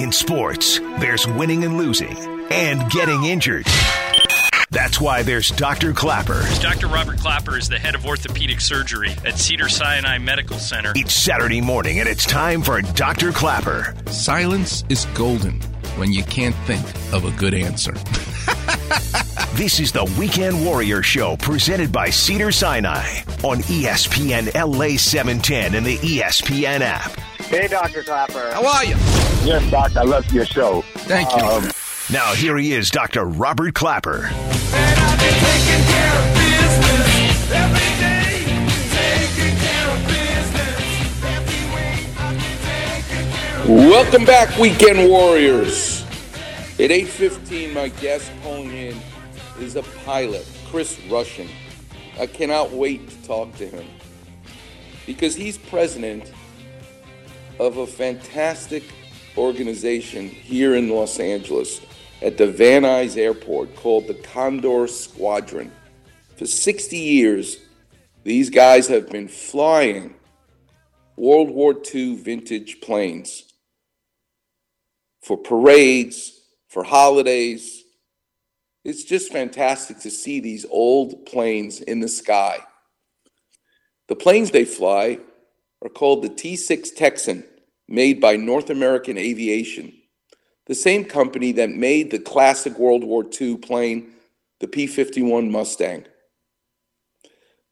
In sports, there's winning and losing and getting injured. That's why there's Dr. Klapper. Dr. Robert Klapper is the head of orthopedic surgery at Cedar Sinai Medical Center. It's Saturday morning and it's time for Dr. Klapper. Silence is golden when you can't think of a good answer. This is the Weekend Warrior Show presented by Cedar Sinai on ESPN LA 710 and the ESPN app. Hey, Dr. Klapper. How are you? Yes, Doc, I love your show. Thank you. Um, Now, here he is, Dr. Robert Klapper. Welcome back, Weekend Warriors. At 8.15, my guest calling in is a pilot, Chris Rushing. I cannot wait to talk to him because he's president of a fantastic organization here in Los Angeles at the Van Nuys Airport called the Condor Squadron. For 60 years, these guys have been flying World War II vintage planes for parades, for holidays. It's just fantastic to see these old planes in the sky. The planes they fly are called the T 6 Texan, made by North American Aviation, the same company that made the classic World War II plane, the P 51 Mustang.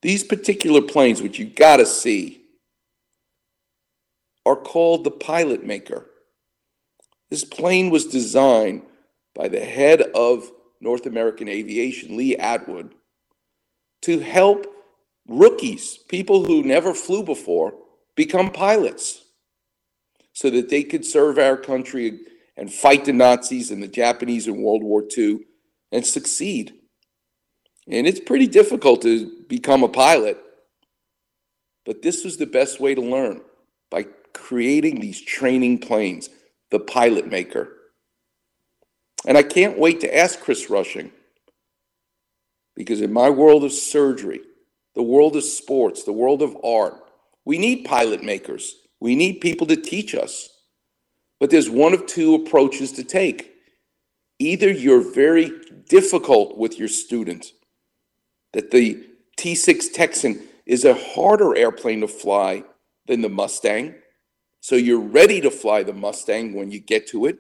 These particular planes, which you gotta see, are called the Pilot Maker. This plane was designed by the head of North American Aviation, Lee Atwood, to help rookies, people who never flew before, become pilots so that they could serve our country and fight the Nazis and the Japanese in World War II and succeed. And it's pretty difficult to become a pilot, but this was the best way to learn by creating these training planes, the pilot maker. And I can't wait to ask Chris Rushing because in my world of surgery, the world of sports, the world of art, we need pilot makers. We need people to teach us. But there's one of two approaches to take. Either you're very difficult with your student, that the T 6 Texan is a harder airplane to fly than the Mustang. So you're ready to fly the Mustang when you get to it.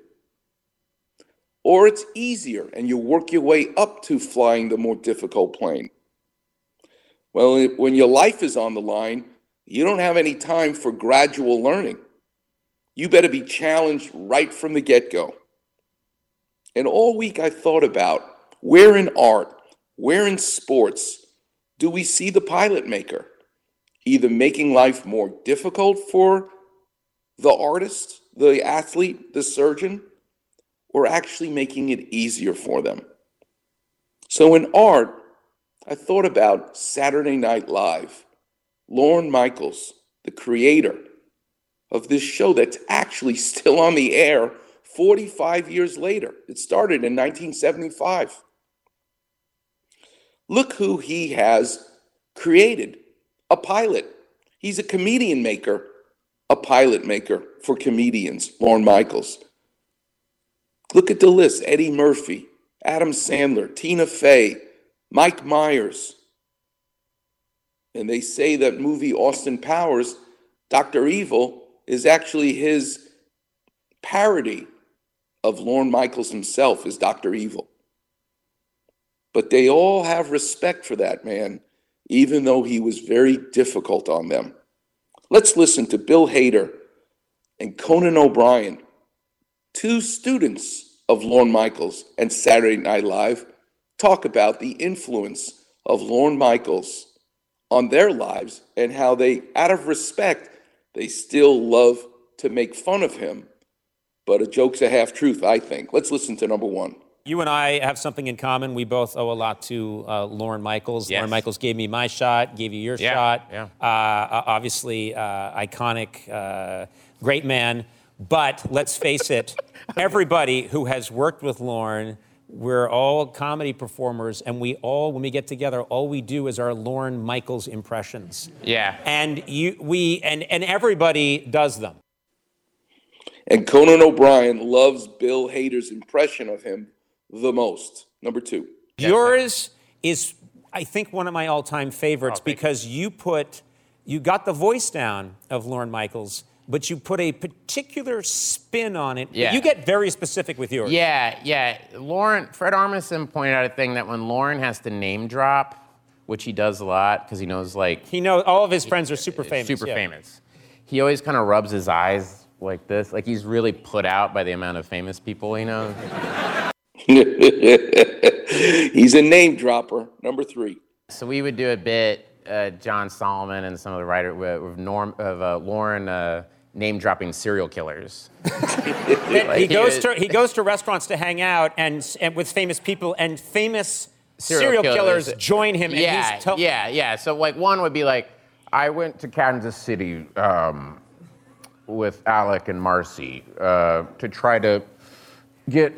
Or it's easier and you work your way up to flying the more difficult plane. Well, when your life is on the line, you don't have any time for gradual learning. You better be challenged right from the get go. And all week I thought about where in art, where in sports do we see the pilot maker? Either making life more difficult for the artist, the athlete, the surgeon, or actually making it easier for them. So in art, I thought about Saturday Night Live. Lorne Michaels, the creator of this show that's actually still on the air 45 years later. It started in 1975. Look who he has created a pilot. He's a comedian maker, a pilot maker for comedians, Lorne Michaels. Look at the list Eddie Murphy, Adam Sandler, Tina Fey, Mike Myers. And they say that movie Austin Powers, Dr. Evil, is actually his parody of Lorne Michaels himself as Dr. Evil. But they all have respect for that man, even though he was very difficult on them. Let's listen to Bill Hader and Conan O'Brien, two students of Lorne Michaels and Saturday Night Live, talk about the influence of Lorne Michaels on their lives and how they, out of respect, they still love to make fun of him. But a joke's a half truth, I think. Let's listen to number one. You and I have something in common. We both owe a lot to uh, Lorne Michaels. Yes. Lorne Michaels gave me my shot, gave you your Yeah, shot. yeah. Uh, obviously, uh, iconic, uh, great man. But let's face it, everybody who has worked with Lorne, we're all comedy performers, and we all, when we get together, all we do is our Lorne Michaels impressions. Yeah. And you, we, and, and everybody does them. And Conan O'Brien loves Bill Hader's impression of him the most. Number two. Yours is, I think, one of my all-time favorites oh, because you put, you got the voice down of Lorne Michaels, but you put a particular spin on it. Yeah. You get very specific with yours. Yeah, yeah. Lorne, Fred Armisen pointed out a thing that when Lorne has to name drop, which he does a lot because he knows like He knows all of his friends are super famous. super yeah. famous, he always kind of rubs his eyes like this, like he's really put out by the amount of famous people he knows. He's a name dropper. Number three. So we would do a bit, uh, John Solomon and some of the writer with, with Norm of uh, Lorne uh, name dropping serial killers. He goes to he goes to restaurants to hang out and, and with famous people and famous serial, Serial killers, killers. join him. and Yeah, he's tell- yeah, yeah. So like one would be like, I went to Kansas City um, with Alec and Marcy uh, to try to get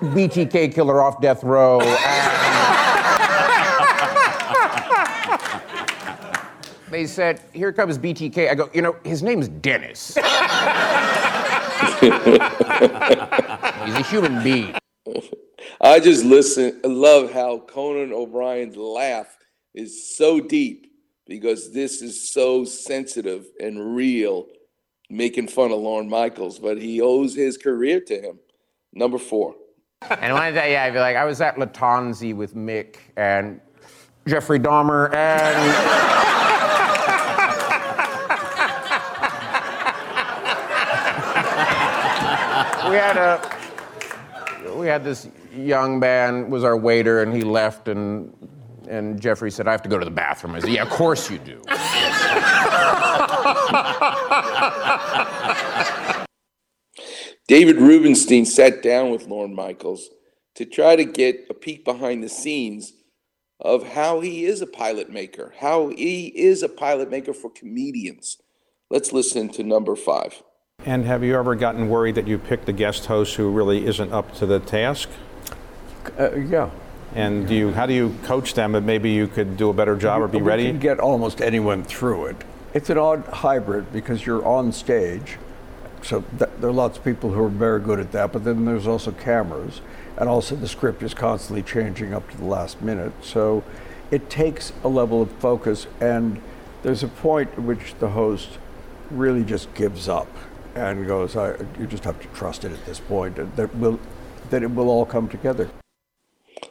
BTK killer off death row. and they said, "Here comes BTK." I go, you know, his name's Dennis. He's a human being. I just listen. I love how Conan O'Brien's laugh is so deep because this is so sensitive and real, making fun of Lorne Michaels, but he owes his career to him. Number four. And one day, yeah, I'd be like, I was at Lattanzi with Mick and Jeffrey Dahmer and. We had a. We had this young man was our waiter, and he left, and and Jeffrey said, "I have to go to the bathroom." I said, "Yeah, of course you do." David Rubenstein sat down with Lorne Michaels to try to get a peek behind the scenes of how he is a pilot maker, how he is a pilot maker for comedians. Let's listen to number five. And have you ever gotten worried that you picked a guest host who really isn't up to the task? Uh, yeah. And do you, how do you coach them that maybe you could do a better job or be We ready? can get almost anyone through it. It's an odd hybrid because you're on stage, so th- there are lots of people who are very good at that. But then there's also cameras, and also the script is constantly changing up to the last minute. So it takes a level of focus, and there's a point at which the host really just gives up and goes, I, "You just have to trust it at this point, point, that will that it will all come together."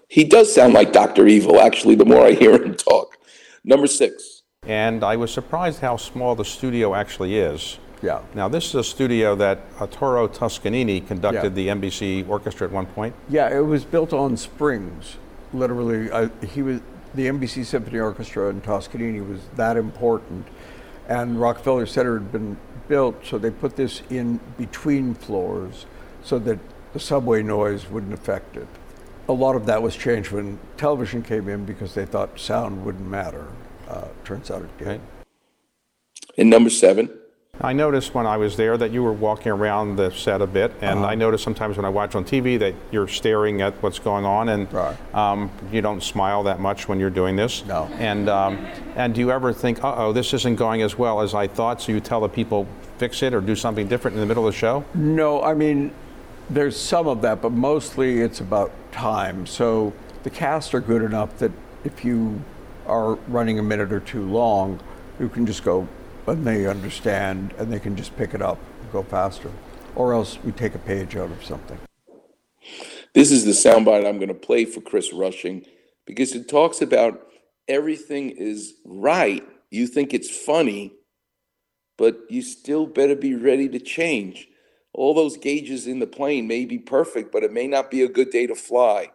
He does sound like Dr. Evil, actually, the more I hear him talk. Number six. And I was surprised how small the studio actually is. Yeah. Now, this is a studio that Arturo Toscanini conducted Yeah. the NBC orchestra at one point. Yeah, it was built on springs. Literally, I, he was the NBC Symphony Orchestra in Toscanini was that important, and Rockefeller Center had been built, so they put this in between floors so that the subway noise wouldn't affect it. A lot of that was changed when television came in because they thought sound wouldn't matter. Uh, turns out it did. Right. And number seven. I noticed when I was there that you were walking around the set a bit, and Uh-huh. I noticed sometimes when I watch on TV that you're staring at what's going on, and Right. um, you don't smile that much when you're doing this. No. And um, and do you ever think, uh oh, this isn't going as well as I thought? So you tell the people fix it or do something different in the middle of the show. No, I mean, there's some of that, but mostly it's about time. So the casts are good enough that if you are running a minute or two long, you can just go and they understand and they can just pick it up and go faster. Or else we take a page out of something. This is the soundbite I'm going to play for Chris Rushing because it talks about everything is right. You think it's funny, but you still better be ready to change. All those gauges in the plane may be perfect, but it may not be a good day to fly.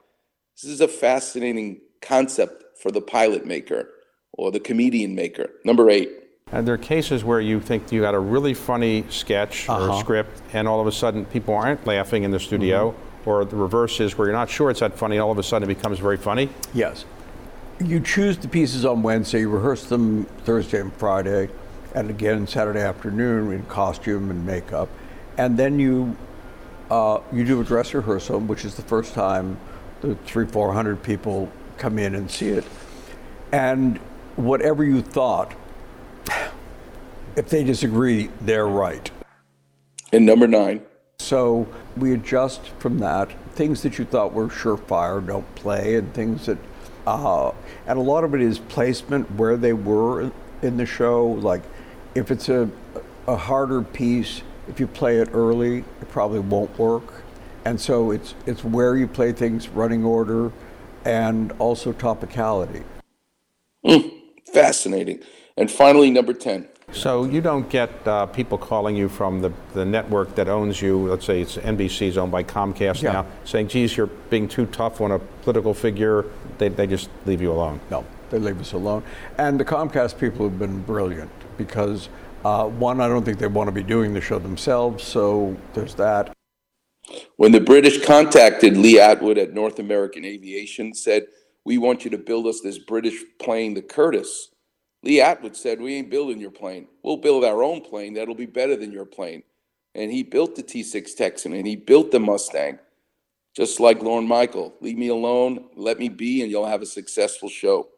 This is a fascinating concept for the pilot maker or the comedian maker. Number eight. And there are cases where you think you got a really funny sketch or uh-huh. script, and all of a sudden people aren't laughing in the studio, mm-hmm. or the reverse is where you're not sure it's that funny, and all of a sudden it becomes very funny. Yes. You choose the pieces on Wednesday, you rehearse them Thursday and Friday, and again Saturday afternoon in costume and makeup. And then you uh, you do a dress rehearsal, which is the first time the three, four hundred people come in and see it. And whatever you thought, if they disagree, they're right. And number nine. So we adjust from that. Things that you thought were surefire don't play, and things that, uh, and a lot of it is placement where they were in the show. Like if it's a, a harder piece, if you play it early, it probably won't work. And so it's it's where you play things, running order, and also topicality. Mm, fascinating. And finally, number ten. So you don't get uh, people calling you from the, the network that owns you. Let's say it's NBC's owned by Comcast Yeah. now, saying, "Geez, you're being too tough on a political figure." They, they just leave you alone. No, they leave us alone. And the Comcast people have been brilliant because uh, one, I don't think they want to be doing the show themselves, so there's that. When the British contacted Lee Atwood at North American Aviation, said, "We want you to build us this British plane, the Curtiss." Lee Atwood said, "We ain't building your plane. We'll build our own plane that'll be better than your plane." And he built the T6 Texan and he built the Mustang, just like Lorne Michael. Leave me alone, let me be, and you'll have a successful show.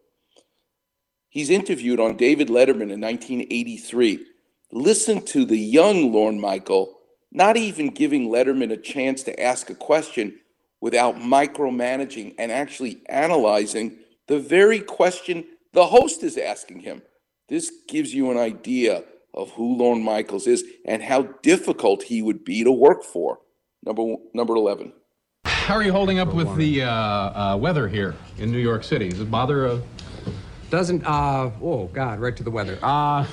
He's interviewed on David Letterman in 1983. Listen to the young Lorne Michael not even giving Letterman a chance to ask a question without micromanaging and actually analyzing the very question the host is asking him. This gives you an idea of who Lorne Michaels is and how difficult he would be to work for. Number number 11. How are you holding up with the uh, uh, weather here in New York City? Does it bother uh Doesn't, uh, oh, God, right to the weather. Uh,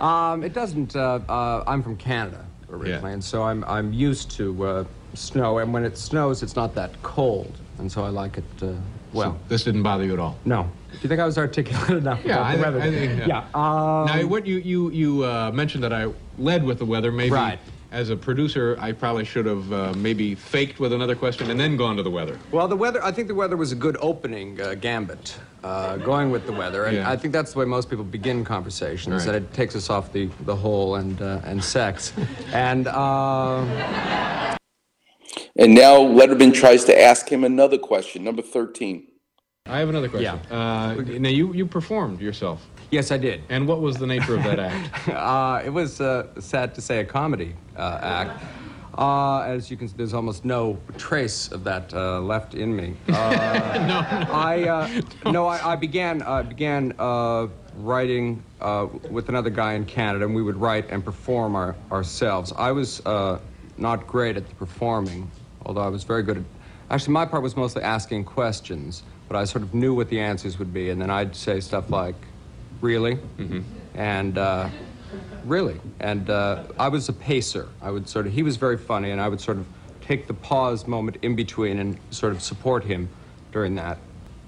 um, it doesn't, uh, uh, I'm from Canada originally, and so I'm, I'm used to uh, snow, and when it snows, it's not that cold, and so I like it, uh, well. So this didn't bother you at all? No. Do you think I was articulate enough Yeah, about I, the think- weather? I think. yeah. um, now, what you you you uh, mentioned that I led with the weather. Maybe Right. as a producer, I probably should have uh, maybe faked with another question and then gone to the weather. Well, the weather, I think the weather was a good opening uh, gambit, uh, going with the weather. And Yeah. I think that's the way most people begin conversations, Right. that it takes us off the, the whole and, uh, and sex. and, uh, And now Letterman tries to ask him another question, number 13. I have another question. Uh, now you you performed yourself. Yes, I did. And what was the nature of that act? uh, it was uh, sad to say a comedy uh, act. Uh, as you can see, there's almost no trace of that uh, left in me. Uh, I uh, no, I, I began I began uh, writing uh, with another guy in Canada, and we would write and perform our, ourselves. I was uh, not great at the performing, although I was very good at. Actually, my part was mostly asking questions, but I sort of knew what the answers would be, and then I'd say stuff like, "Really?" and uh, really. And uh, I was a pacer. I would sort of, he was very funny, and I would sort of take the pause moment in between and sort of support him during that.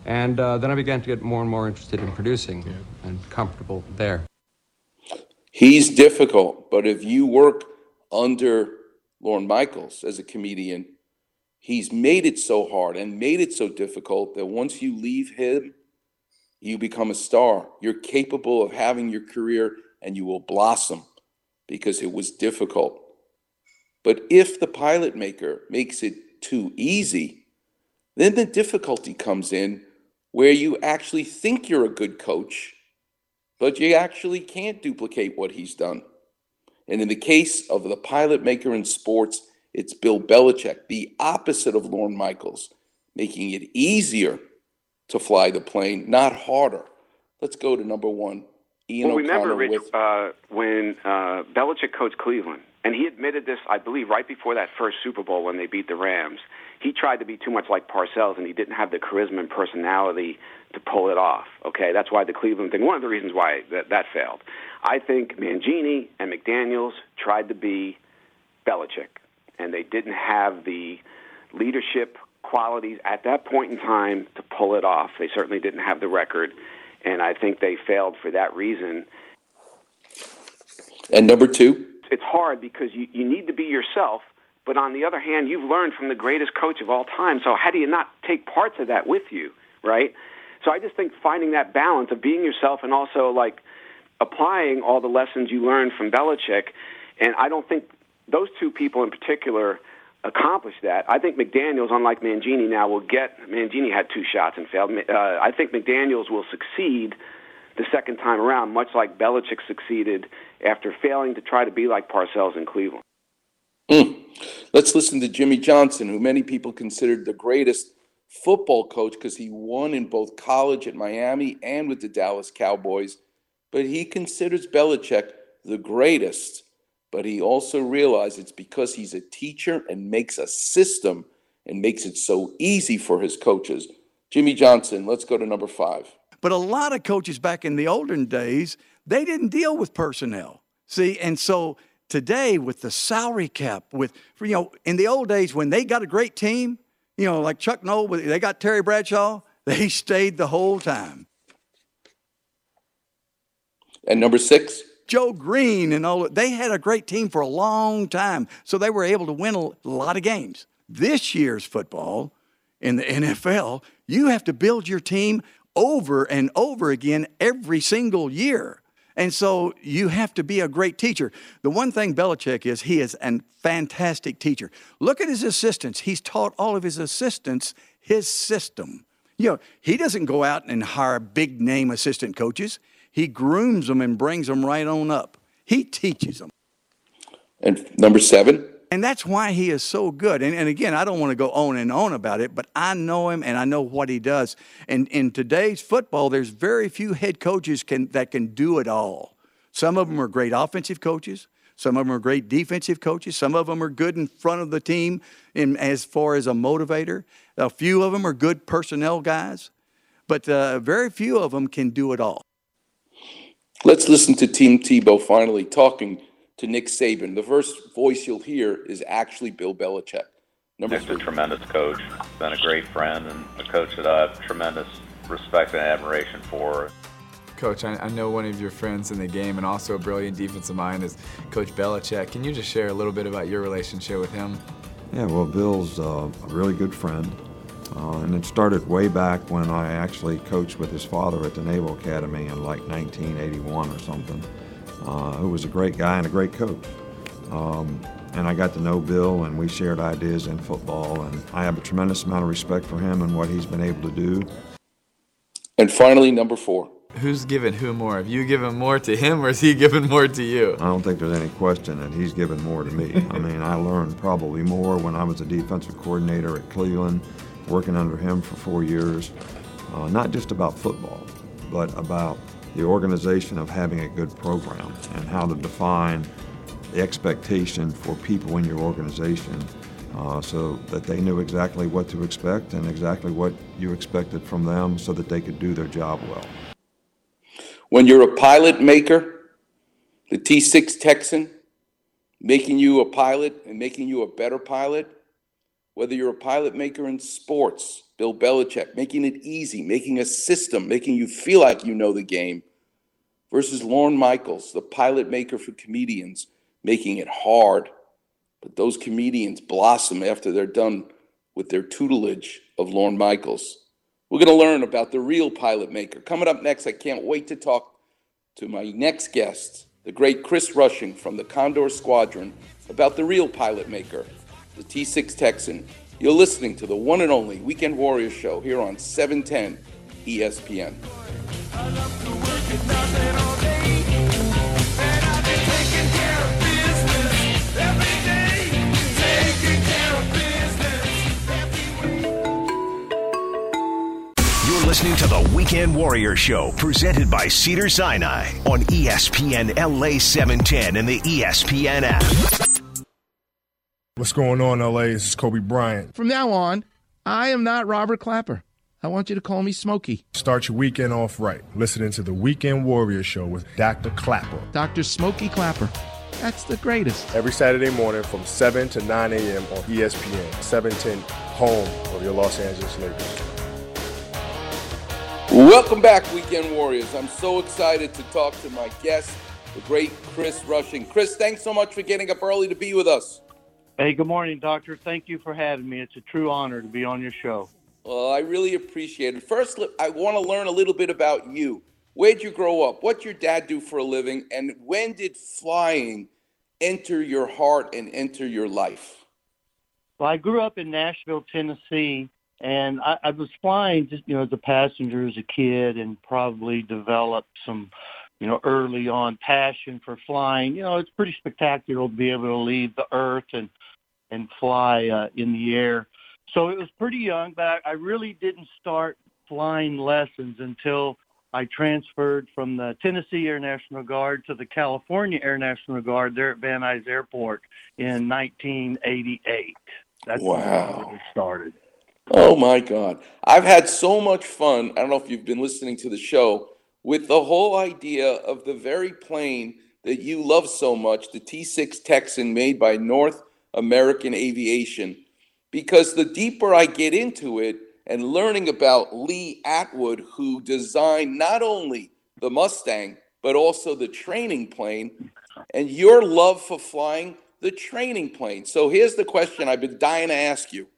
And uh, then I began to get more and more interested in producing and comfortable there. He's difficult, but if you work under Lorne Michaels as a comedian, he's made it so hard and made it so difficult that once you leave him, you become a star. You're capable of having your career and you will blossom because it was difficult. But if the pilot maker makes it too easy, then the difficulty comes in where you actually think you're a good coach, but you actually can't duplicate what he's done. And in the case of the pilot maker in sports, it's Bill Belichick, the opposite of Lorne Michaels, making it easier to fly the plane, not harder. Let's go to number one. Ian well, remember, Rich, with uh, when uh, Belichick coached Cleveland, and he admitted this, I believe, right before that first Super Bowl when they beat the Rams. He tried to be too much like Parcells, and he didn't have the charisma and personality to pull it off. Okay, that's why the Cleveland thing. One of the reasons why that, that failed. I think Mangini and McDaniels tried to be Belichick, and they didn't have the leadership qualities at that point in time to pull it off. They certainly didn't have the record, and I think they failed for that reason. and number two. It's hard because you, you need to be yourself, but on the other hand, you've learned from the greatest coach of all time. So how do you not take parts of that with you, right? So I just think finding that balance of being yourself and also like applying all the lessons you learned from Belichick. And I don't think those two people in particular accomplished that. I think McDaniels, unlike Mangini now, will get. Mangini had two shots and failed. Uh, I think McDaniels will succeed the second time around, much like Belichick succeeded after failing to try to be like Parcells in Cleveland. Mm. Let's listen to Jimmy Johnson, who many people considered the greatest football coach because he won in both college at Miami and with the Dallas Cowboys. But he considers Belichick the greatest. But he also realized it's because he's a teacher and makes a system and makes it so easy for his coaches. Jimmy Johnson, let's go to number five. But a lot of coaches back in the olden days, they didn't deal with personnel. See, and so today with the salary cap, with you know, in the old days when they got a great team, you know, like Chuck Noll, they got Terry Bradshaw, they stayed the whole time. And number six? Joe Greene and all they had a great team for a long time, so they were able to win a lot of games. This year's football in the NFL, you have to build your team over and over again every single year. And so you have to be a great teacher. The one thing Belichick is, he is a fantastic teacher. Look at his assistants. He's taught all of his assistants his system. You know, he doesn't go out and hire big name assistant coaches. He grooms them and brings them right on up. He teaches them. And number seven? And that's why he is so good. And, and again, I don't want to go on and on about it, but I know him and I know what he does. And in today's football, there's very few head coaches can, that can do it all. Some of them are great offensive coaches. Some of them are great defensive coaches. Some of them are good in front of the team in, as far as a motivator. A few of them are good personnel guys, but uh, very few of them can do it all. Let's listen to Tim Tebow finally talking to Nick Saban. The first voice you'll hear is actually Bill Belichick. Number Nick's three. a tremendous coach, been a great friend, and a coach that I have tremendous respect and admiration for. Coach, I, I know one of your friends in the game and also a brilliant defensive mind is Coach Belichick. Can you just share a little bit about your relationship with him? Yeah, well, Bill's uh, a really good friend. Uh, and it started way back when I actually coached with his father at the Naval Academy in like 1981 or something uh, who was a great guy and a great coach. Um, and I got to know Bill, and we shared ideas in football. And I have a tremendous amount of respect for him and what he's been able to do. And finally, number four. Who's given who more? Have you given more to him, or is he given more to you? I don't think there's any question that he's given more to me. I mean, I learned probably more when I was a defensive coordinator at Cleveland, working under him for four years. Uh, not just about football, but about the organization of having a good program and how to define the expectation for people in your organization uh, so that they knew exactly what to expect and exactly what you expected from them so that they could do their job well. When you're a pilot maker, the T6 Texan, making you a pilot and making you a better pilot, whether you're a pilot maker in sports, Bill Belichick, making it easy, making a system, making you feel like you know the game, versus Lorne Michaels, the pilot maker for comedians, making it hard. But those comedians blossom after they're done with their tutelage of Lorne Michaels. We're going to learn about the real pilot maker. Coming up next, I can't wait to talk to my next guest, the great Chris Rushing from the Condor Squadron, about the real pilot maker, the T 6 Texan. You're listening to the one and only Weekend Warrior Show here on 710 ESPN. You're listening to the Weekend Warrior Show, presented by Cedars-Sinai on ESPN LA 710 and the ESPN app. What's going on, LA? This is Kobe Bryant. From now on, I am not Robert Klapper. I want you to call me Smokey. Start your weekend off right, listening to the Weekend Warrior Show with Dr. Klapper. Dr. Smokey Klapper. That's the greatest. Every Saturday morning from 7 to 9 a.m. on ESPN, 710, home of your Los Angeles Lakers. Welcome back, Weekend Warriors. I'm so excited to talk to my guest, the great Chris Rushing. Chris, thanks so much for getting up early to be with us. Hey, good morning, Doctor. Thank you for having me. It's a true honor to be on your show. Well, I really appreciate it. First, I want to learn a little bit about you. Where'd you grow up? What'd your dad do for a living? And when did flying enter your heart and enter your life? Well, I grew up in Nashville, Tennessee, And I, I was flying just, you know, as a passenger as a kid and probably developed some, you know, early on passion for flying. You know, it's pretty spectacular to be able to leave the earth and, and fly uh, in the air. So it was pretty young, but I, I really didn't start flying lessons until I transferred from the Tennessee Air National Guard to the California Air National Guard there at Van Nuys Airport in 1988. That's Wow. when it started. Oh my God. I've had so much fun. I don't know if you've been listening to the show with the whole idea of the very plane that you love so much, the T 6 Texan made by North American Aviation. Because the deeper I get into it and learning about Lee Atwood, who designed not only the Mustang, but also the training plane, and your love for flying the training plane. So here's the question I've been dying to ask you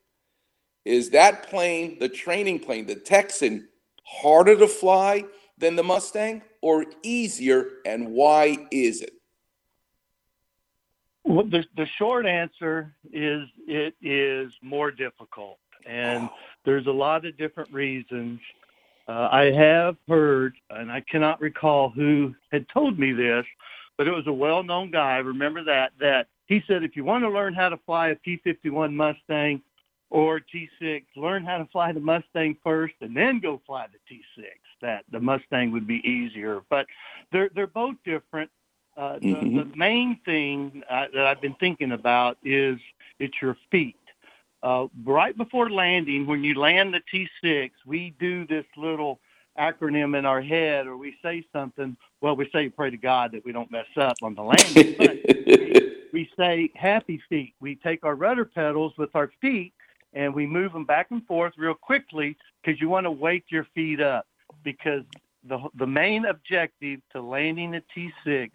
is that plane, the training plane, the Texan, harder to fly than the Mustang or easier? And why is it? Well, the, the short answer is it is more difficult, and there's a lot of different reasons. Uh, I have heard, and I cannot recall who had told me this, but it was a well-known guy. I Remember that? That he said, if you want to learn how to fly a P-51 Mustang or T6, learn how to fly the Mustang first, and then go fly the T6. That the Mustang would be easier, but they're they're both different. Uh, the, Mhm. the main thing uh, that I've been thinking about is it's your feet. Uh, right before landing, when you land the T6, we do this little acronym in our head, or we say something. Well, we say pray to God that we don't mess up on the landing, but we, we say happy feet. We take our rudder pedals with our feet and we move them back and forth real quickly because you want to wake your feet up because the the main objective to landing a T6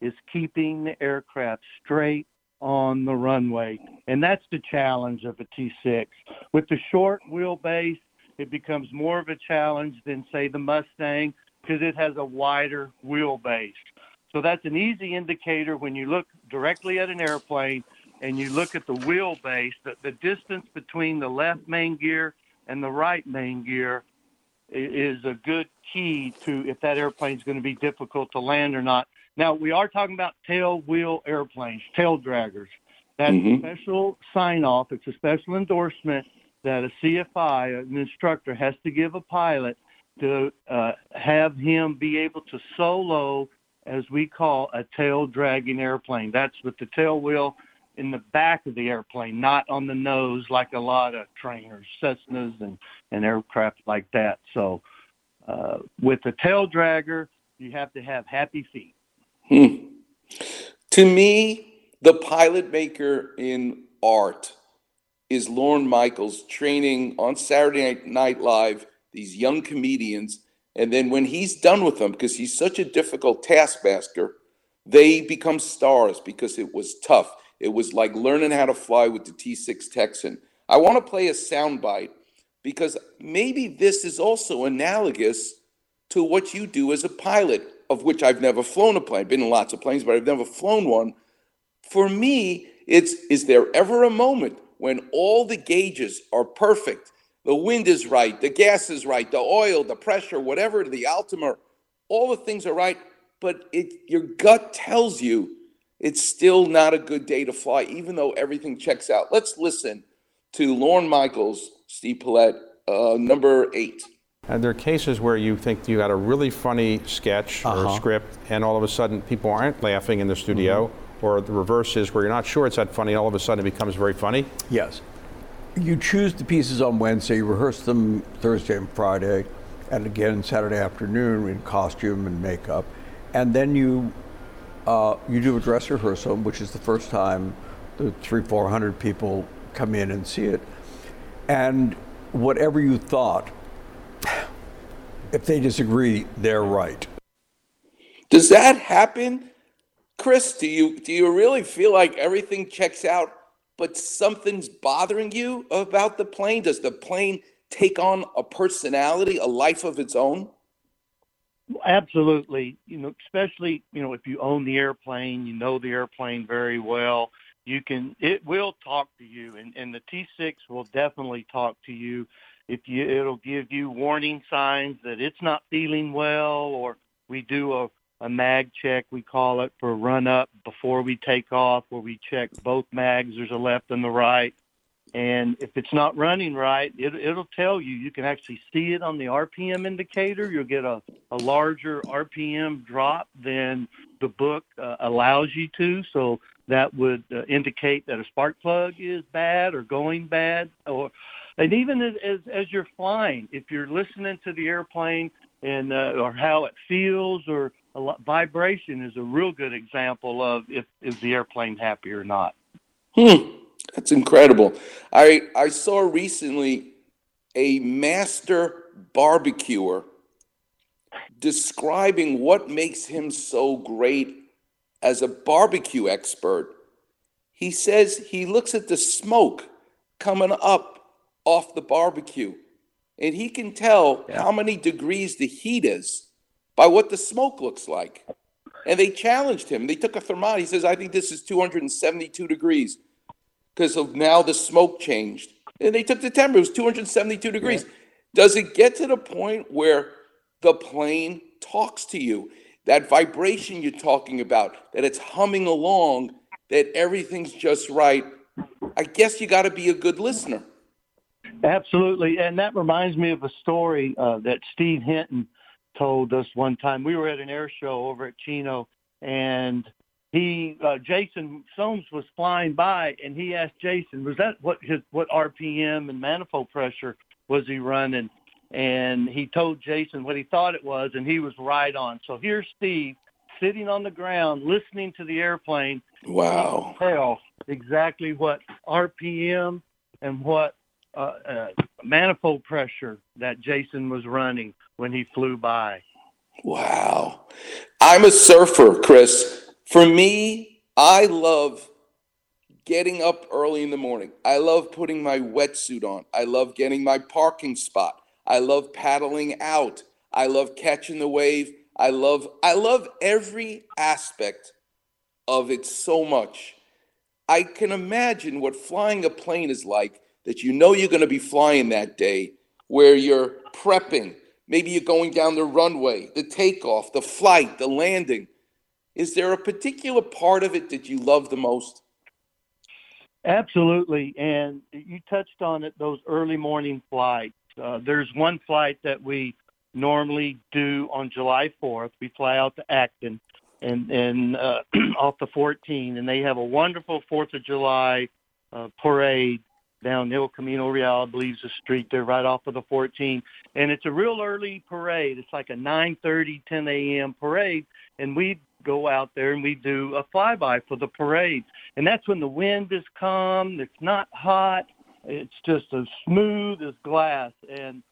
is keeping the aircraft straight on the runway. And that's the challenge of a T6. With the short wheelbase, it becomes more of a challenge than, say, the Mustang because it has a wider wheelbase. So that's an easy indicator when you look directly at an airplane and you look at the wheelbase, the, the distance between the left main gear and the right main gear is a good key to if that airplane is going to be difficult to land or not. Now, we are talking about tail wheel airplanes, tail draggers. That's Mhm. a special sign off, it's a special endorsement that a CFI, an instructor, has to give a pilot to uh, have him be able to solo, as we call a tail dragging airplane. That's with the tail wheel in the back of the airplane, not on the nose like a lot of trainers, Cessnas and, and aircraft like that. So uh, with the tail dragger, you have to have happy feet. Hmm. To me, the pilot maker in art is Lorne Michaels training on Saturday Night- Live these young comedians. And then when he's done with them, because he's such a difficult taskmaster, they become stars because it was tough. It was like learning how to fly with the T6 Texan. I want to play a soundbite because maybe this is also analogous to what you do as a pilot, of which I've never flown a plane. I've been in lots of planes, but I've never flown one. For me, it's is there ever a moment when all the gauges are perfect? The wind is right, the gas is right, the oil, the pressure, whatever, the altimeter, all the things are right, but it your gut tells you it's still not a good day to fly, even though everything checks out. Let's listen to Lorne Michaels, Steve Paulette, uh, number eight. And there are cases where you think you got a really funny sketch or Uh-huh. script, and all of a sudden people aren't laughing in the studio, Mm-hmm. or the reverse is where you're not sure it's that funny, and all of a sudden it becomes very funny. Yes. You choose the pieces on Wednesday, you rehearse them Thursday and Friday, and again Saturday afternoon in costume and makeup, and then you uh, you do a dress rehearsal, which is the first time the three four hundred people come in and see it, and whatever you thought, if they disagree, they're right. Does that happen, Chris? Do you do you really feel like everything checks out, but something's bothering you about the plane? Does the plane take on a personality, a life of its own? Absolutely. You know, especially, you know, if you own the airplane, you know the airplane very well, you can it will talk to you and, and the T6 will definitely talk to you. If you it'll give you warning signs that it's not feeling well or we do a a mag check we call it for run up before we take off where we check both mags there's a left and the right. And if it's not running right it, it'll tell you. You can actually see it on the rpm indicator. You'll get a, a larger rpm drop than the book uh, allows you to. So that would uh, indicate that a spark plug is bad or going bad or and even as, as, you're flying, if you're listening to the airplane and uh, or how it feels or lot, vibration is a real good example of if is the airplane happy or not. Hmm, that's incredible. I I saw recently a master barbecuer describing what makes him so great as a barbecue expert. He says he looks at the smoke coming up off the barbecue. And he can tell yeah. how many degrees the heat is by what the smoke looks like. And they challenged him. They took a thermometer. He says, I think this is 272 degrees because of now the smoke changed. And they took the temperature. It was 272 degrees. Yeah. Does it get to the point where the plane talks to you? That vibration you're talking about, that it's humming along, that everything's just right. I guess you got to be a good listener. Absolutely, and that reminds me of a story uh, that Steve Hinton told us one time. We were at an air show over at Chino, and he uh, Jason Soames was flying by, and he asked Jason, "Was that what his what RPM and manifold pressure was he running?" And he told Jason what he thought it was, and he was right on. So here's Steve sitting on the ground listening to the airplane. Wow! Tell exactly what RPM and what uh, uh, manifold pressure that Jason was running when he flew by. Wow. I'm a surfer, Chris. For me, I love getting up early in the morning. I love putting my wetsuit on. I love getting my parking spot. I love paddling out. I love catching the wave. I love I love every aspect of it so much. I can imagine what flying a plane is like that you know you're going to be flying that day, where you're prepping. Maybe you're going down the runway, the takeoff, the flight, the landing. Is there a particular part of it that you love the most? Absolutely. And you touched on it, those early morning flights. Uh, there's one flight that we normally do on July 4th. We fly out to Acton and, and uh, off the 14, and they have a wonderful 4th of July uh, parade down El Camino Real, I believe is a street there right off of the 14. And it's a real early parade. It's like a 9:30, 10 a.m. parade, and we go out there and we do a flyby for the parade. And that's when the wind is calm. It's not hot. It's just as smooth as glass. And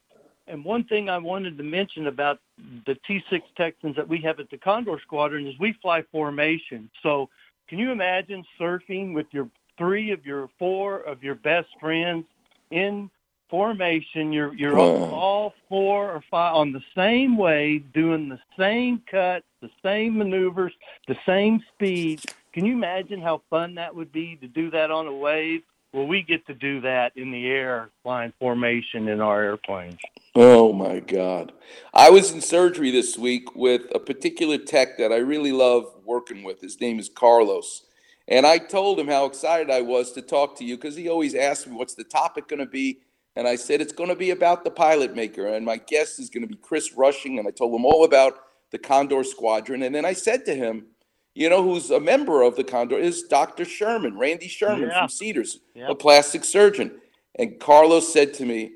and one thing I wanted to mention about the T6 Texans that we have at the Condor Squadron is we fly formation. So can you imagine surfing with your three of your four of your best friends in formation. You're you're all, all four or five on the same wave, doing the same cuts, the same maneuvers, the same speed. Can you imagine how fun that would be to do that on a wave? Well, we get to do that in the air, flying formation in our airplanes. Oh my God. I was in surgery this week with a particular tech that I really love working with. His name is Carlos. And I told him how excited I was to talk to you because he always asks me, what's the topic going to be? And I said, it's going to be about the pilot maker. And my guest is going to be Chris Rushing. And I told him all about the Condor Squadron. And then I said to him, you know, who's a member of the Condor is Dr. Sherman, Randy Sherman yeah. from Cedars, a plastic surgeon. And Carlos said to me,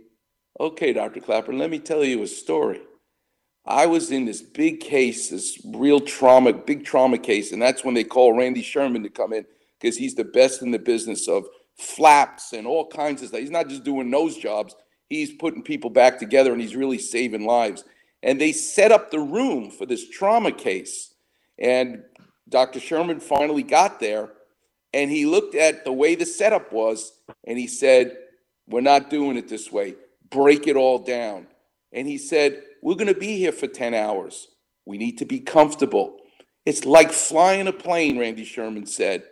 okay, Dr. Klapper, let me tell you a story. I was in this big case, this real trauma, big trauma case, and that's when they call Randy Sherman to come in because he's the best in the business of flaps and all kinds of stuff. He's not just doing nose jobs, he's putting people back together and he's really saving lives. And they set up the room for this trauma case. And Dr. Sherman finally got there and he looked at the way the setup was and he said, We're not doing it this way. Break it all down. And he said, We're going to be here for 10 hours. We need to be comfortable. It's like flying a plane, Randy Sherman said.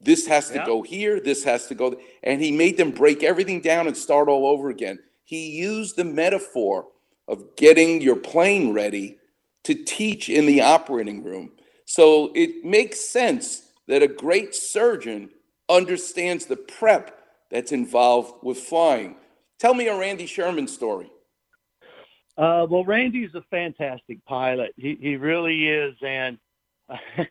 This has to yeah. go here, this has to go. And he made them break everything down and start all over again. he used the metaphor of getting your plane ready to teach in the operating room. So it makes sense that a great surgeon understands the prep that's involved with flying. Tell me a Randy Sherman story. Uh, well, Randy's a fantastic pilot. He he really is, and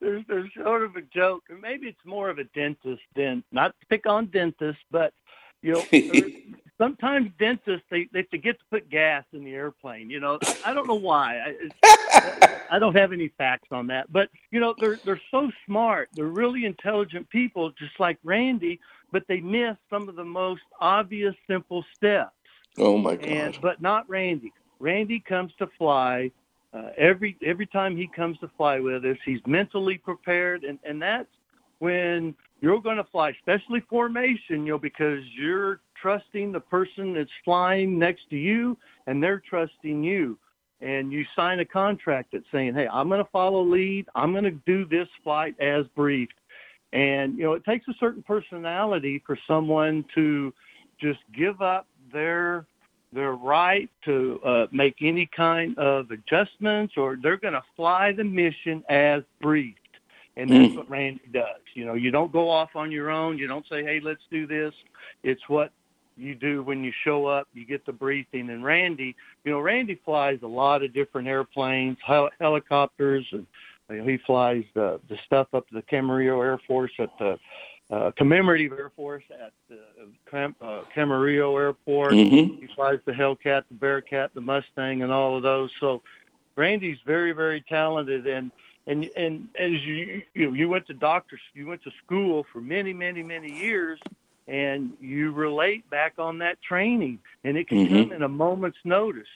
there's there's sort of a joke, and maybe it's more of a dentist than not to pick on dentists, but you know, sometimes dentists they they forget to put gas in the airplane. You know, I don't know why. I, I don't have any facts on that, but you know, they're they're so smart. They're really intelligent people, just like Randy, but they miss some of the most obvious, simple steps. Oh my God! And but not Randy. Randy comes to fly. Uh, every every time he comes to fly with us, he's mentally prepared, and and that's when you're going to fly, especially formation, you know, because you're trusting the person that's flying next to you, and they're trusting you. And you sign a contract that's saying, "Hey, I'm going to follow lead. I'm going to do this flight as briefed." And you know, it takes a certain personality for someone to just give up their their right to uh, make any kind of adjustments, or they're going to fly the mission as briefed. And that's Mm. what Randy does. You know, you don't go off on your own. You don't say, "Hey, let's do this." It's what you do when you show up. You get the briefing. And Randy, you know, Randy flies a lot of different airplanes, hel- helicopters, and you know, he flies the the stuff up to the Camarillo Air Force at the uh, Commemorative Air Force at the Cam- uh, Camarillo Airport. Mhm. He flies the Hellcat, the Bearcat, the Mustang, and all of those. So Randy's very, very talented, and and and as you you you went to doctors, you went to school for many, many, many years, and you relate back on that training, and it can Mhm. come in a moment's notice,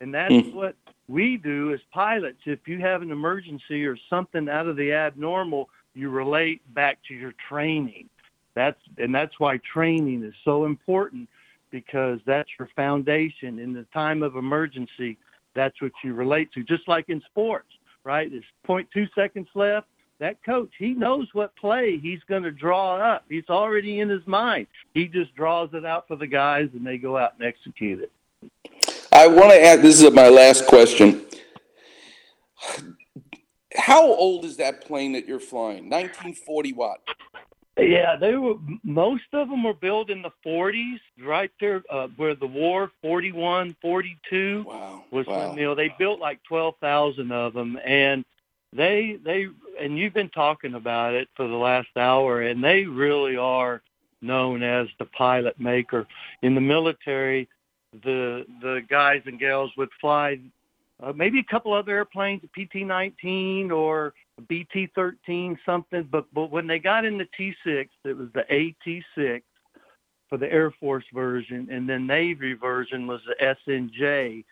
and that's Mm. what we do as pilots. If you have an emergency or something out of the abnormal, you relate back to your training. That's and that's why training is so important because that's your foundation in the time of emergency. That's what you relate to. Just like in sports, right? There's 0.2 seconds left. That coach, he knows what play he's going to draw up. He's already in his mind. He just draws it out for the guys, and they go out and execute it. I want to add. This is my last question. How old is that plane that you're flying? 1940 what? Yeah, they were. Most of them were built in the 40s, right there uh, where the war 41, 42 was wow. when you know they built like 12,000 of them, and they they and you've been talking about it for the last hour, and they really are known as the pilot maker in the military. The the guys and gals would fly uh, maybe a couple other airplanes, a PT-19 or a BT-13, something. But but when they got in the T-6, it was the AT-6 for the Air Force version, and then Navy version was the SNJ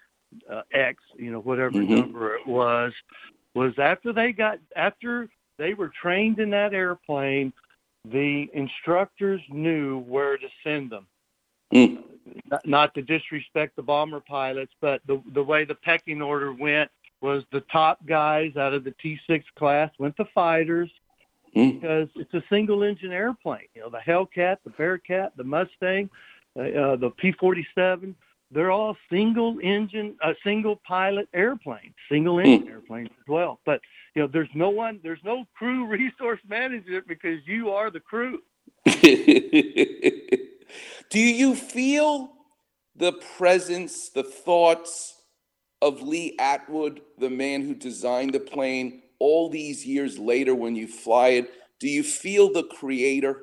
uh, X, you know, whatever Mhm. number it was. Was after they got after they were trained in that airplane, the instructors knew where to send them Mm. Not, not to disrespect the bomber pilots, but the the way the pecking order went was the top guys out of the T6 class went to fighters Mm. because it's a single engine airplane. You know, the Hellcat, the Bearcat, the Mustang, uh, uh, the P47, they're all single engine, uh, single pilot airplanes, single engine airplanes as well. But you know, there's no one, there's no crew resource manager because you are the crew. Do you feel the presence, the thoughts of Lee Atwood, the man who designed the plane, all these years later when you fly it? Do you feel the creator?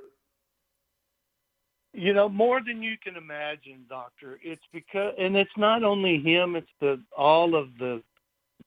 You know, more than you can imagine, Doctor. It's because, and it's not only him; it's the all of the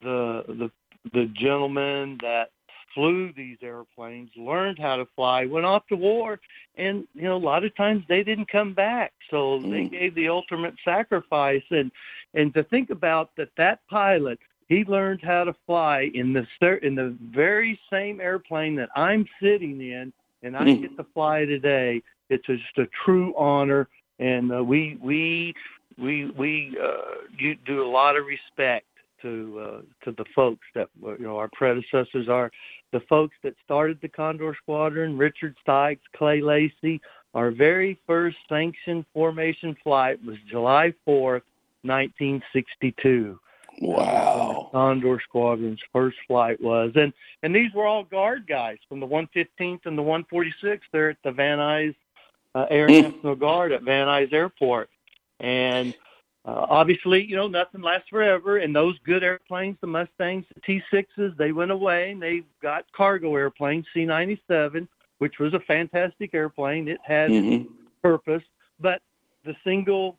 the the the gentlemen that flew these airplanes, learned how to fly, went off to war, and you know, a lot of times they didn't come back. So they gave the ultimate sacrifice, and and to think about that, that pilot he learned how to fly in the in the very same airplane that I'm sitting in, and I Mm. get to fly today. It's just a true honor, and uh, we we we we uh, you do a lot of respect to uh, to the folks that were, you know our predecessors are the folks that started the Condor Squadron, Richard Sykes, Clay Lacy, Our very first sanctioned formation flight was July 4th, 1962. Wow. Condor Squadron's first flight was. And and these were all guard guys from the 115th and the 146th there at the Van Nuys uh, Air Hmm. National Guard at Van Nuys Airport. And uh, obviously, you know, nothing lasts forever. And those good airplanes, the Mustangs, the T6s, they went away and they got cargo airplanes, C-97, which was a fantastic airplane. It had Mhm. purpose, but the single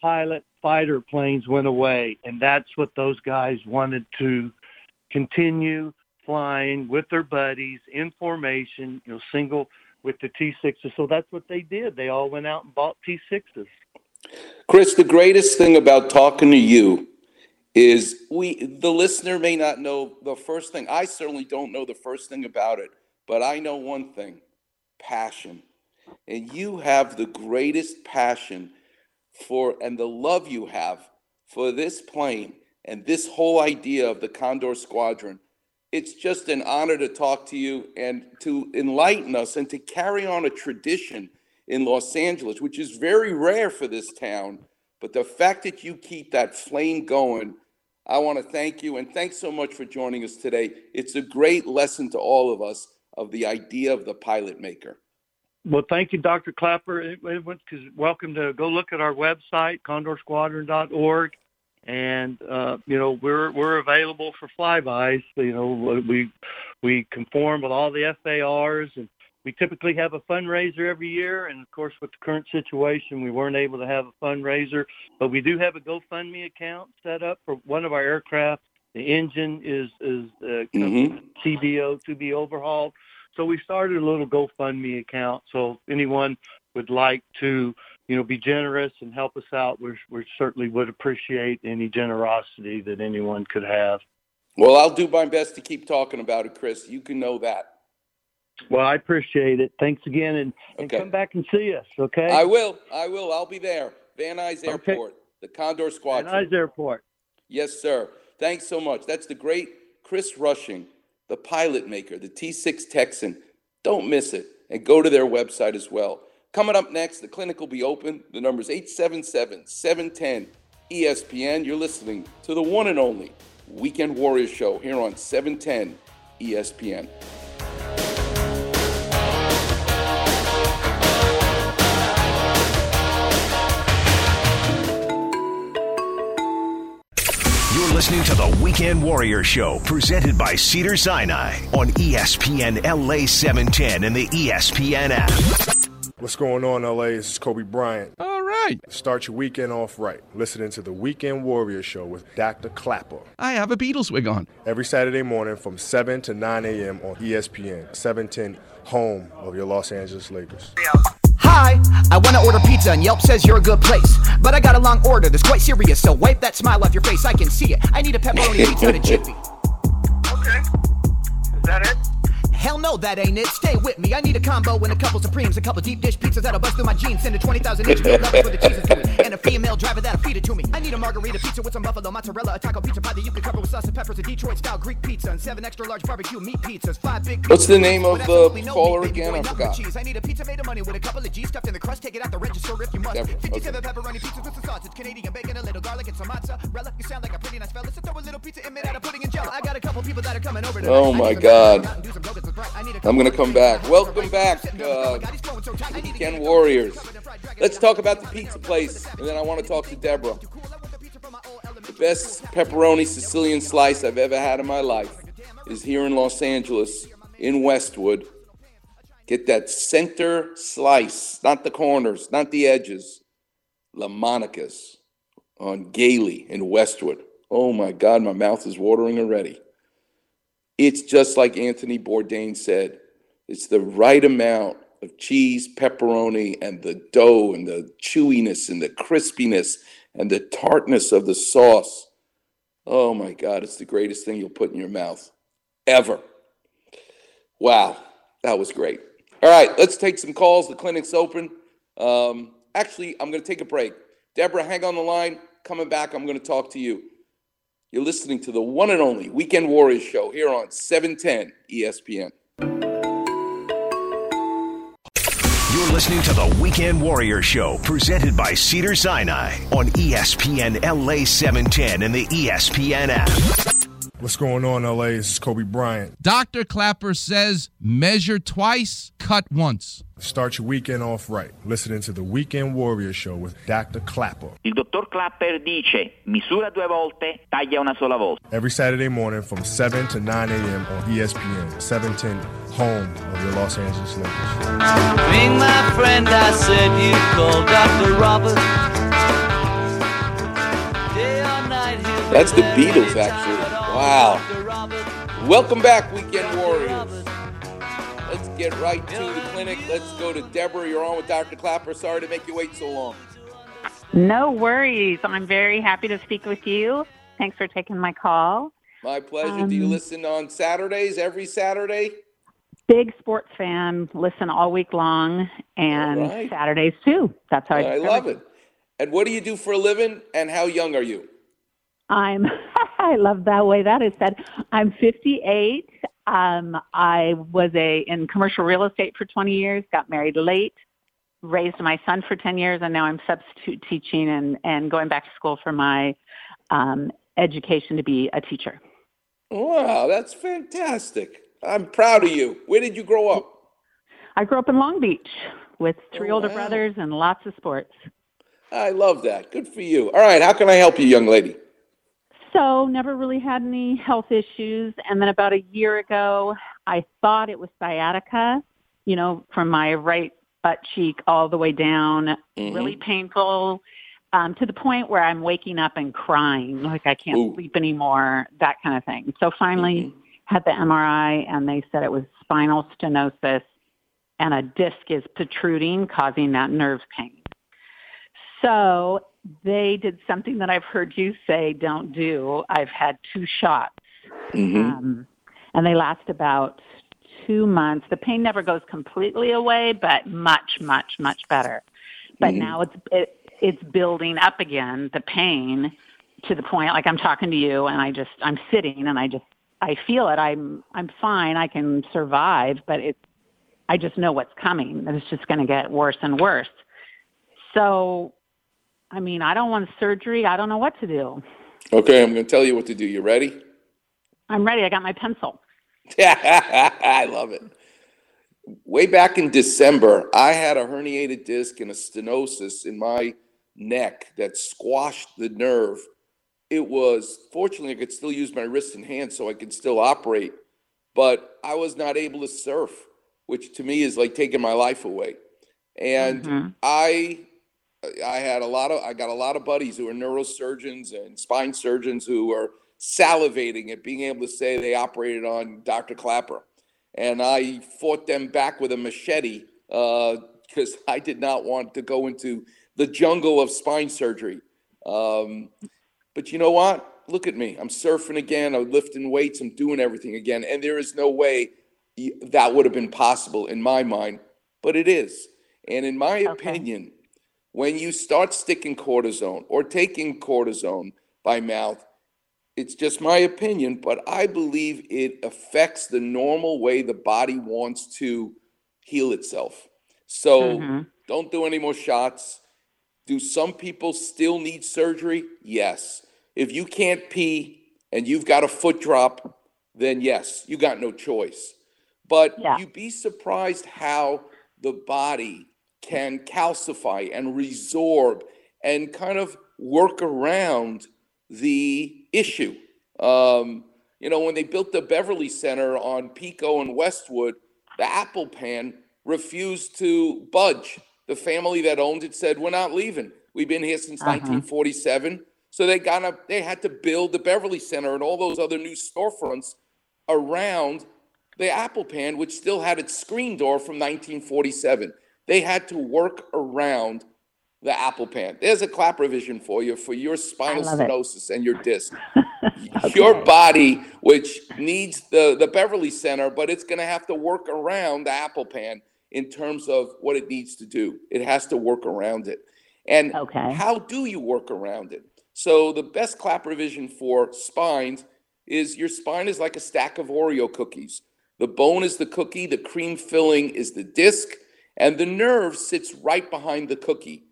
pilot fighter planes went away, and that's what those guys wanted to continue flying with their buddies in formation, you know, single with the T6s. So that's what they did. They all went out and bought T6s. Chris, the greatest thing about talking to you is we the listener may not know the first thing. I certainly don't know the first thing about it, but I know one thing, passion. And you have the greatest passion for and the love you have for this plane and this whole idea of the Condor Squadron. It's just an honor to talk to you and to enlighten us and to carry on a tradition in Los Angeles, which is very rare for this town. But the fact that you keep that flame going, I want to thank you and thanks so much for joining us today. It's a great lesson to all of us of the idea of the pilot maker. Well, thank you, Dr. Klapper. Welcome to go look at our website, condorsquadron.org. And, uh, you know, we're, we're available for flybys. You know, we, we conform with all the FARs and we typically have a fundraiser every year. And of course, with the current situation, we weren't able to have a fundraiser, but we do have a GoFundMe account set up for one of our aircraft. The engine is, is, uh, Mhm. CBO to be overhauled. So we started a little GoFundMe account. So if anyone would like to, you know, be generous and help us out, we we certainly would appreciate any generosity that anyone could have. Well, I'll do my best to keep talking about it, Chris. You can know that. Well, I appreciate it. Thanks again, and, and Okay. come back and see us. Okay. I will. I will. I'll be there. Van Nuys Airport, the Condor Squadron. Van. Nuys Airport. Yes, sir. Thanks so much. That's the great Chris Rushing, the pilot maker, the T6 Texan. Don't miss it and go to their website as well. Coming up next, the clinic will be open. The number is 877 710 ESPN. You're listening to the one and only Weekend Warriors Show here on E 710 ESPN. Listening to the Weekend Warrior Show, presented by Cedars-Sinai on ESPN LA 710 and the ESPN app. What's going on, LA? This is Kobe Bryant. All right. Start your weekend off right. Listening to the Weekend Warrior Show with Dr. Klapper. I have a Beatles wig on. Every Saturday morning from 7 to 9 a.m. on ESPN, 710, home of your Los Angeles Lakers. Hi, I wanna order pizza and Yelp says you're a good place. But I got a long order that's quite serious, so wipe that smile off your face, I can see it. I need a pepperoni pizza and a jiffy. Okay. Is that it? Hell no, that ain't it. Stay with me. I need a combo and a couple Supremes, a couple deep dish pizzas that'll bust through my jeans. Send a 20,000 inch meal for the cheese is gooey. And a female driver that'll feed it to me. I need a margarita pizza with some buffalo mozzarella, a taco pizza pie that you can cover with sauce and peppers, a Detroit style Greek pizza, and seven extra large barbecue meat pizzas. Five big What's the name of the caller again? I forgot. cheese. I need a pizza made of money with a couple of G's stuffed in the crust. Take it out the register if you must. Deborah, 57 pepperoni pizzas with some sausage, Canadian bacon, a little garlic, and some mozzarella. You sound like a pretty nice fella. So throw a little pizza in made out of pudding and jello. I got a couple people that are coming over tonight. Oh my God. I'm going to come back. Welcome back, uh, Weekend Warriors. Let's talk about the pizza place, and then I want to talk to Deborah. The best pepperoni Sicilian slice I've ever had in my life is here in Los Angeles, in Westwood. Get that center slice, not the corners, not the edges. La Monica's on Gayley in Westwood. Oh my God, my mouth is watering already. It's just like Anthony Bourdain said. It's the right amount of cheese, pepperoni, and the dough, and the chewiness, and the crispiness, and the tartness of the sauce. Oh my God, it's the greatest thing you'll put in your mouth ever. Wow, that was great. All right, let's take some calls. The clinic's open. Um, actually, I'm going to take a break. Deborah, hang on the line. Coming back, I'm going to talk to you. You're listening to the one and only Weekend Warriors show here on E 710 ESPN. You're listening to the Weekend Warrior Show, presented by Cedars-Sinai on ESPN LA 710 and the ESPN app. What's going on, LA? This is Kobe Bryant. Dr. Klapper says measure twice, cut once. Start your weekend off right. Listening to the Weekend Warrior Show with Dr. Klapper. Il dottor Klapper dice misura due volte, taglia una sola volta. Every Saturday morning from 7 to 9 a.m. on ESPN 710, home of your Los Angeles Lakers. Ring my friend, I said you called Dr. Robert. Day or night, That's the Beatles, actually. Wow. Welcome back, Weekend Warriors. Let's get right to the clinic. Let's go to Deborah. You're on with Dr. Klapper. Sorry to make you wait so long. No worries. I'm very happy to speak with you. Thanks for taking my call. My pleasure. Do you Um, listen on Saturdays, every Saturday? Big sports fan, listen all week long and right. Saturdays too. That's how I, I love it. And what do you do for a living, and how young are you? I'm I love that way that is said. I'm 58. Um, I was a in commercial real estate for 20 years, got married late, raised my son for 10 years, and now I'm substitute teaching and, and going back to school for my um, education to be a teacher. Wow, that's fantastic. I'm proud of you. Where did you grow up? I grew up in Long Beach with three Oh, older wow. brothers and lots of sports. I love that. Good for you. All right, how can I help you, young lady? So, never really had any health issues. And then about a year ago, I thought it was sciatica, you know, from my right butt cheek all the way down. Mm-hmm. Really painful um, to the point where I'm waking up and crying, like I can't sleep anymore, that kind of thing. So, finally, Mm-hmm. had the MRI, and they said it was spinal stenosis and a disc is protruding, causing that nerve pain. So they did something that I've heard you say don't do. I've had two shots, Mm-hmm. um, and they last about two months. The pain never goes completely away, but much, much, much better. But Mhm. now it's it, it's building up again. The pain to the point like I'm talking to you, and I just I'm sitting, and I just I feel it. I'm I'm fine. I can survive, but it's I just know what's coming. and It's just going to get worse and worse. So, I mean, I don't want surgery. I don't know what to do. Okay, I'm going to tell you what to do. You ready? I'm ready. I got my pencil. I love it. Way back in December, I had a herniated disc and a stenosis in my neck that squashed the nerve. It was fortunately I could still use my wrist and hand so I could still operate, but I was not able to surf, which to me is like taking my life away. And mm-hmm. I I had a lot of I got a lot of buddies who are neurosurgeons and spine surgeons who are salivating at being able to say they operated on Dr. Klapper. And I fought them back with a machete because I did not want to go into the jungle of spine surgery. Um, but you know what? Look at me. I'm surfing again. I'm lifting weights. I'm doing everything again. And there is no way that would have been possible in my mind, but it is. And in my opinion, when you start sticking cortisone or taking cortisone by mouth, it's just my opinion, but I believe it affects the normal way the body wants to heal itself. So Mhm. don't do any more shots. Do some people still need surgery? Yes. If you can't pee and you've got a foot drop, then yes, you got no choice. But you'd be surprised how the body can calcify and resorb and kind of work around the issue. Um, you know, when they built the Beverly Center on Pico and Westwood, the Apple Pan refused to budge. The family that owned it said, "We're not leaving. We've been here since Uh-huh. 1947." So they got up. They had to build the Beverly Center and all those other new storefronts around the Apple Pan, which still had its screen door from 1947. They had to work around the Apple Pan. There's a clap revision for you for your spinal love it. stenosis and your disc. Your body, which needs the, the Beverly Center, but it's going to have to work around the Apple Pan in terms of what it needs to do. It has to work around it. And okay. how do you work around it? So the best clap revision for spines is your spine is like a stack of Oreo cookies. The bone is the cookie, the cream filling is the disc, And the nerve sits right behind the cookie.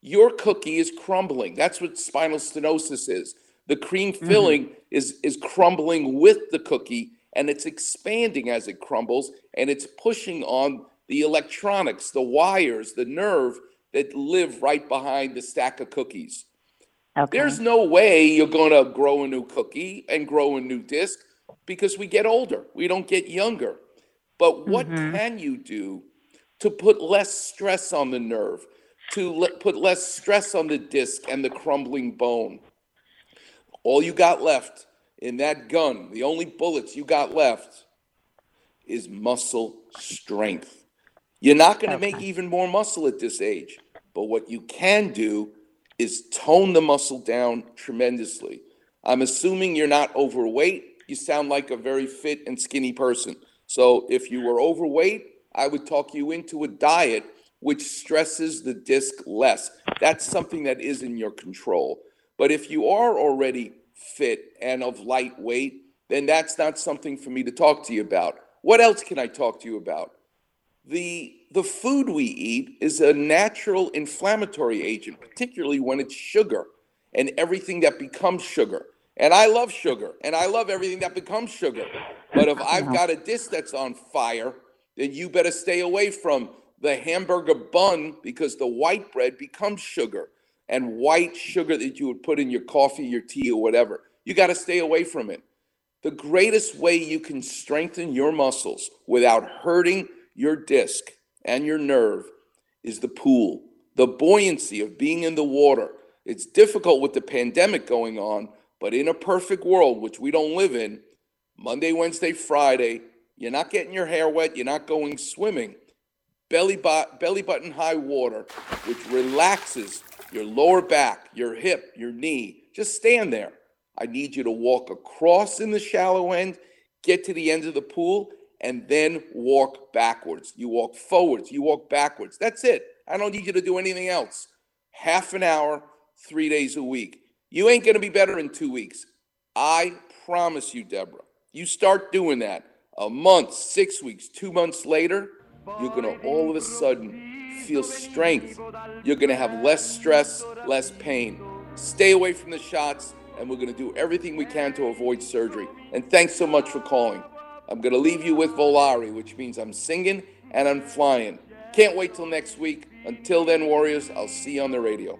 Your cookie is crumbling. That's what spinal stenosis is. The cream mm-hmm. filling is, is crumbling with the cookie and it's expanding as it crumbles and it's pushing on the electronics, the wires, the nerve that live right behind the stack of cookies. Okay. There's no way you're going to grow a new cookie and grow a new disc because we get older. We don't get younger. But what mm-hmm. can you do to put less stress on the nerve, to le- put less stress on the disc and the crumbling bone? All you got left in that gun, the only bullets you got left, is muscle strength. You're not going to make even more muscle at this age, but what you can do is tone the muscle down tremendously. I'm assuming you're not overweight. You sound like a very fit and skinny person. So if you were overweight, I would talk you into a diet which stresses the disc less. That's something that is in your control. But if you are already fit and of light weight, then that's not something for me to talk to you about. What else can I talk to you about? The the food we eat is a natural inflammatory agent, particularly when it's sugar and everything that becomes sugar. And I love sugar and I love everything that becomes sugar. But if I've got a disc that's on fire, then you better stay away from the hamburger bun because the white bread becomes sugar and white sugar that you would put in your coffee, your tea, or whatever. You got to stay away from it. The greatest way you can strengthen your muscles without hurting your disc and your nerve is the pool, the buoyancy of being in the water. It's difficult with the pandemic going on, but in a perfect world, which we don't live in, Monday, Wednesday, Friday, you're not getting your hair wet, you're not going swimming. Belly, bot, belly button high water, which relaxes your lower back, your hip, your knee. Just stand there. I need you to walk across in the shallow end, get to the end of the pool, and then walk backwards. You walk forwards, you walk backwards. That's it. I don't need you to do anything else. Half an hour, three days a week. You ain't going to be better in two weeks. I promise you, Deborah. You start doing that a month, six weeks, two months later, you're going to all of a sudden feel strength. You're going to have less stress, less pain. Stay away from the shots, and we're going to do everything we can to avoid surgery. And thanks so much for calling. I'm going to leave you with Volare, which means I'm singing and I'm flying. Can't wait till next week. Until then, Warriors, I'll see you on the radio.